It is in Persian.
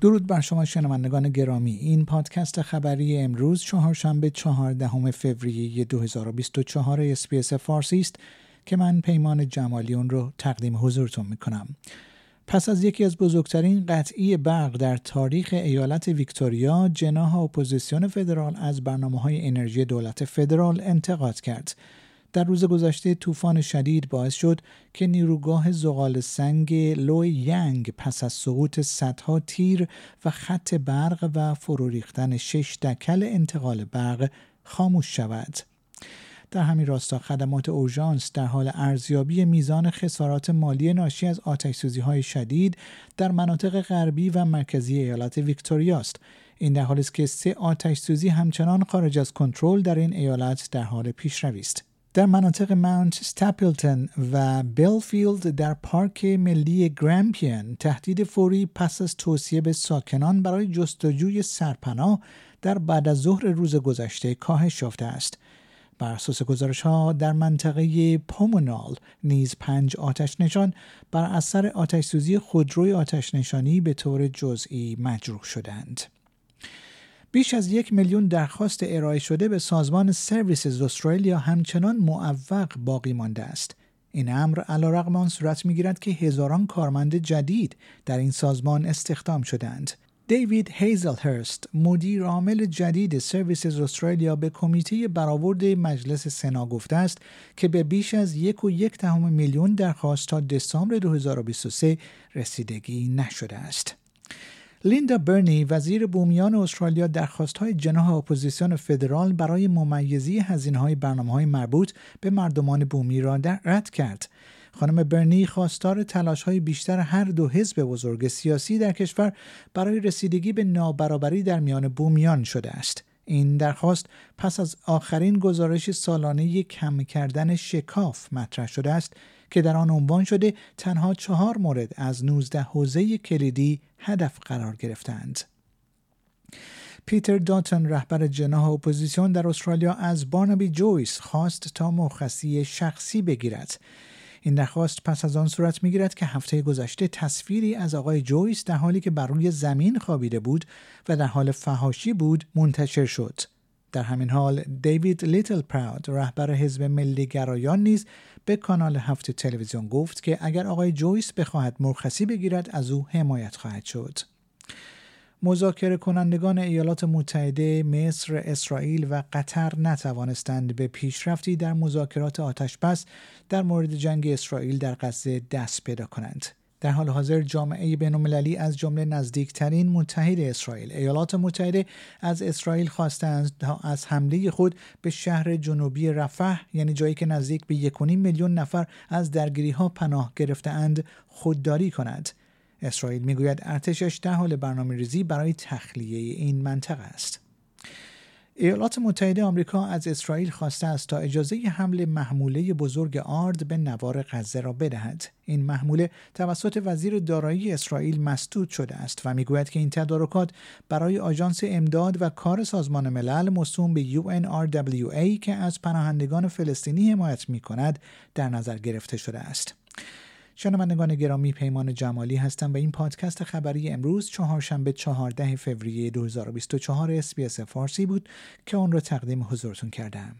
درود بر شما شنوندگان گرامی. این پادکست خبری امروز چهارشنبه چهاردهم فوریه 2024 SBS فارسی است که من پیمان جمالی اون رو تقدیم حضورتون می‌کنم. پس از یکی از بزرگترین قطعی برق در تاریخ ایالت ویکتوریا جناح اپوزیسیون فدرال از برنامه های انرژی دولت فدرال انتقاد کرد. در روز گذشته طوفان شدید باعث شد که نیروگاه زغال سنگ Loy Yang پس از سقوط صدها تیر و خط برق و فرو ریختن شش دکل انتقال برق خاموش شود. در همین راستا خدمات اورژانس در حال ارزیابی میزان خسارات مالی ناشی از آتش های شدید در مناطق غربی و مرکزی ایالت ویکتوریا است. این در حالی است که سه آتش سوزی همچنان خارج از کنترل در این ایالت در حال پیشروی است. در مناطق ماونت ستاپلتن و بیلفیلد در پارک ملی گرامپین تهدید فوری پس از توصیه به ساکنان برای جستجوی سرپناه در بعد از ظهر روز گذشته کاهش یافته است. بر اساس گزارش ها در منطقه پومونال نیز پنج آتش نشان بر اثر آتش سوزی خودروی آتش نشانی به طور جزئی مجروح شدند. بیش از یک میلیون درخواست ارائه شده به سازمان سرویسز استرالیا همچنان معوق باقی مانده است. این امر علیرغم آن صورت می‌گیرد که هزاران کارمند جدید در این سازمان استخدام شدند. دیوید هیزلهرست مدیر عامل جدید Services Australia به کمیته برآورد مجلس سنا گفته است که به بیش از یک و یک دهم میلیون درخواست تا دسامبر 2023 رسیدگی نشده است. لیندا برنی وزیر بومیان استرالیا درخواست های جناح اپوزیسیون فدرال برای ممیزی هزینه های برنامه های مربوط به مردمان بومی را رد کرد. خانم برنی خواستار تلاش های بیشتر هر دو حزب بزرگ سیاسی در کشور برای رسیدگی به نابرابری در میان بومیان شده است. این درخواست پس از آخرین گزارش سالانه کم کردن شکاف مطرح شده است که در آن عنوان شده تنها چهار مورد از 19 حوزه کلیدی هدف قرار گرفتند. پیتر داتن رهبر جناح اپوزیسیون در استرالیا از بارنابی جویس خواست تا مرخصی شخصی بگیرد. این درخواست پس از آن صورت می‌گیرد که هفته گذشته تصویری از آقای جویس در حالی که بر روی زمین خوابیده بود و در حال فهاشی بود منتشر شد. در همین حال دیوید لیتل پراود رهبر حزب ملی گرایان نیز به کانال هفت تلویزیون گفت که اگر آقای جویس بخواهد مرخصی بگیرد از او حمایت خواهد شد. مذاکره کنندگان ایالات متحده، مصر، اسرائیل و قطر نتوانستند به پیشرفتی در مذاکرات آتشبس در مورد جنگ اسرائیل در غزه دست پیدا کنند. در حال حاضر جامعه بینالمللی از جمله نزدیکترین متحد اسرائیل ایالات متحده از اسرائیل خواستند تا از حمله خود به شهر جنوبی رفح یعنی جایی که نزدیک به 1.5 میلیون نفر از درگیری ها پناه گرفتهاند خودداری کند. اسرائیل می‌گوید ارتشش در حال برنامه ریزی برای تخلیه این منطقه است. ایالات متحده آمریکا از اسرائیل خواسته است تا اجازه حمل محموله بزرگ آرد به نوار غزه را بدهد. این محموله توسط وزیر دارایی اسرائیل مسدود شده است و می‌گوید که این تدارکات برای آژانس امداد و کار سازمان ملل موسوم به UNRWA که از پناهندگان فلسطینی حمایت می کند در نظر گرفته شده است. شنوندگان گرامی پیمان جمالی هستم و این پادکست خبری امروز چهارشنبه 14 فوریه 2024 SBS فارسی بود که اون را تقدیم حضورتون کردم.